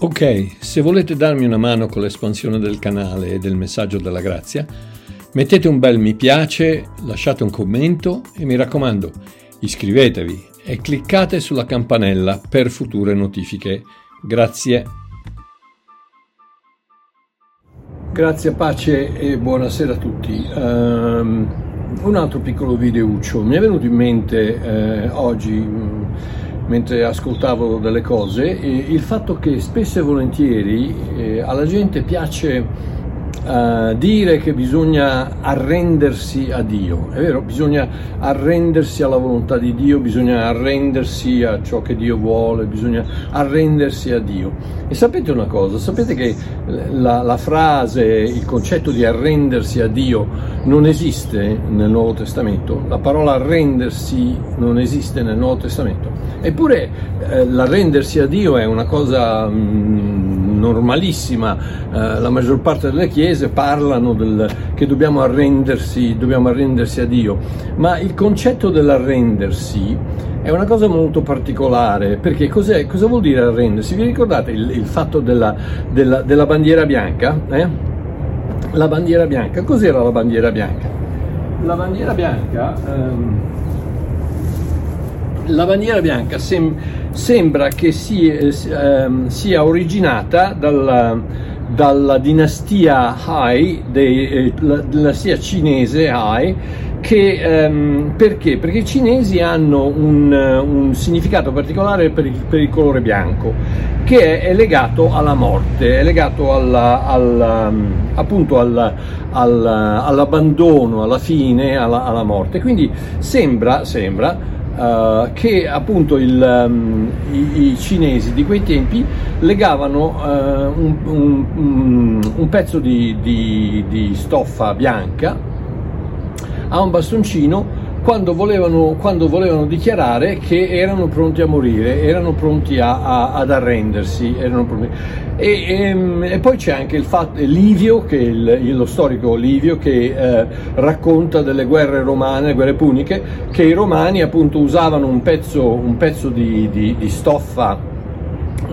Ok, se volete darmi una mano con l'espansione del canale e del messaggio della grazia, mettete un bel mi piace, lasciate un commento e mi raccomando, iscrivetevi e cliccate sulla campanella per future notifiche. Grazie. Grazie, pace e buonasera a tutti. Um, un altro piccolo videuccio. Mi è venuto in mente eh, oggi, mentre ascoltavo delle cose, eh, il fatto che spesso e volentieri eh, alla gente piace uh, dire che bisogna arrendersi a Dio, è vero, bisogna arrendersi alla volontà di Dio, bisogna arrendersi a ciò che Dio vuole, bisogna arrendersi a Dio. E sapete una cosa, sapete che la, la frase, il concetto di arrendersi a Dio non esiste nel Nuovo Testamento, la parola arrendersi non esiste nel Nuovo Testamento, eppure eh, l'arrendersi a Dio è una cosa... Mm, normalissima, eh, la maggior parte delle chiese parlano del, che dobbiamo arrendersi, dobbiamo arrendersi a Dio, ma il concetto dell'arrendersi è una cosa molto particolare, perché cosa vuol dire arrendersi? Vi ricordate il, il fatto della, della, della, bandiera bianca? Eh? La bandiera bianca, cos'era la bandiera bianca? La bandiera bianca... Ehm, la bandiera bianca sem- sembra che si, eh, ehm, sia originata dalla, dalla dinastia Hai, dei, eh, la dinastia cinese Hai, che, ehm, perché? Perché i cinesi hanno un, un significato particolare per il, per il, colore bianco, che è, è, legato alla morte, è legato alla, alla, appunto alla, all'abbandono, alla fine, alla morte. Quindi sembra, sembra Uh, che appunto il, um, i, i, cinesi di quei tempi legavano uh, un, un, un, pezzo di, di, di stoffa bianca a un bastoncino quando volevano, quando volevano, dichiarare che erano pronti a morire, erano pronti a, a, ad arrendersi. Pronti. E, e, ehm, e, poi c'è anche il fatto, Livio, il, lo storico Livio, che eh, racconta delle guerre romane, guerre puniche, che i romani appunto usavano un pezzo, un pezzo di, di, di, stoffa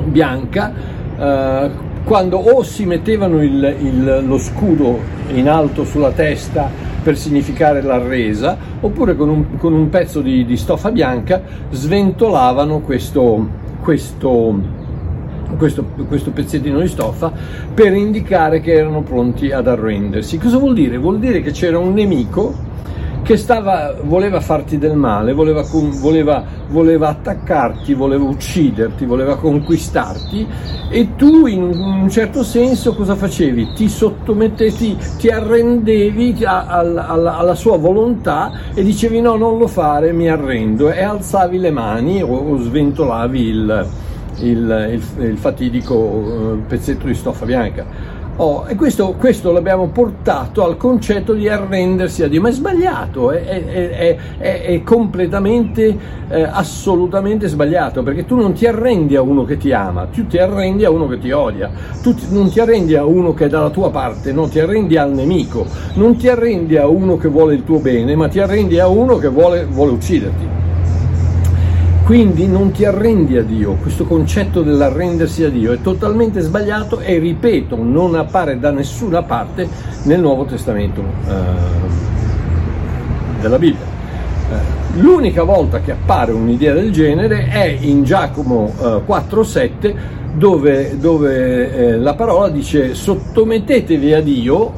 bianca. Eh, quando o si mettevano il, il, lo scudo in alto sulla testa per significare la resa, oppure con un, con un pezzo di, di, stoffa bianca sventolavano questo, questo, questo, questo pezzettino di stoffa per indicare che erano pronti ad arrendersi. Cosa vuol dire? Vuol dire che c'era un nemico che stava, voleva farti del male, voleva, voleva, voleva, attaccarti, voleva ucciderti, voleva conquistarti e tu in un certo senso cosa facevi? Ti sottomettevi, ti arrendevi a, a, a, alla sua volontà e dicevi no, non lo fare, mi arrendo e alzavi le mani o, o sventolavi il, il, il, il fatidico eh, pezzetto di stoffa bianca. Oh, e questo, questo, l'abbiamo portato al concetto di arrendersi a Dio, ma è sbagliato, è, è, è, è completamente, eh, assolutamente sbagliato, perché tu non ti arrendi a uno che ti ama, tu ti arrendi a uno che ti odia, tu ti, non ti arrendi a uno che è dalla tua parte, non ti arrendi al nemico, non ti arrendi a uno che vuole il tuo bene, ma ti arrendi a uno che vuole, vuole ucciderti. Quindi non ti arrendi a Dio, questo concetto dell'arrendersi a Dio è totalmente sbagliato e ripeto, non appare da nessuna parte nel Nuovo Testamento eh, della Bibbia. Eh, l'unica volta che appare un'idea del genere è in Giacomo eh, 4,7 dove, dove eh, la parola dice sottomettetevi a Dio,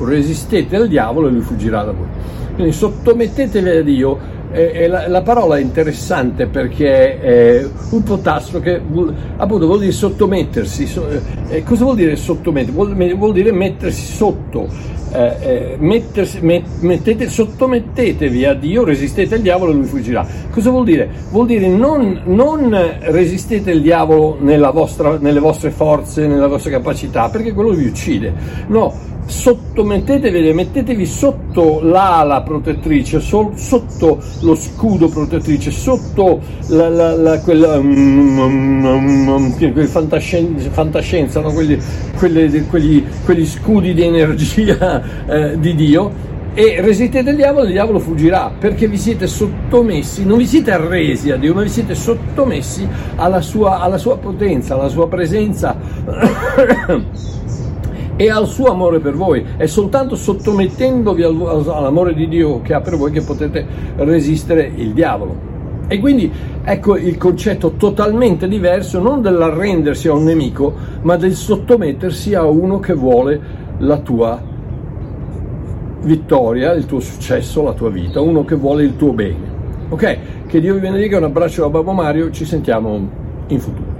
resistete al diavolo e lui fuggirà da voi. Quindi sottomettetevi a Dio eh, la, la, parola è interessante perché è un potasso che appunto vuol dire sottomettersi. So, eh, cosa vuol dire sottomettersi? Vuol, vuol dire mettersi sotto. Eh, eh, mettersi, met, mettete, sottomettetevi a Dio, resistete al diavolo e lui fuggirà. Cosa vuol dire? Vuol dire non, non resistete al diavolo vostra, nelle vostre forze, nella vostra capacità, perché quello vi uccide. No, sottomettetevi, mettetevi sotto l'ala protettrice, so, sotto lo scudo protettrice, sotto la, la, la, quella, um, um, um, fantascienza, fantascienza no? quelli, quelli, quelli, quegli, scudi di energia eh, di Dio e resistete il diavolo, il diavolo fuggirà perché vi siete sottomessi, non vi siete arresi a Dio, ma vi siete sottomessi alla sua, alla sua potenza, alla sua presenza e al suo amore per voi. È soltanto sottomettendovi all'amore di Dio che ha per voi che potete resistere il diavolo. E quindi ecco il concetto totalmente diverso non dell'arrendersi a un nemico, ma del sottomettersi a uno che vuole la tua vittoria, il tuo successo, la tua vita, uno che vuole il tuo bene. Ok? Che Dio vi benedica, un abbraccio da Babbo Mario, ci sentiamo in futuro.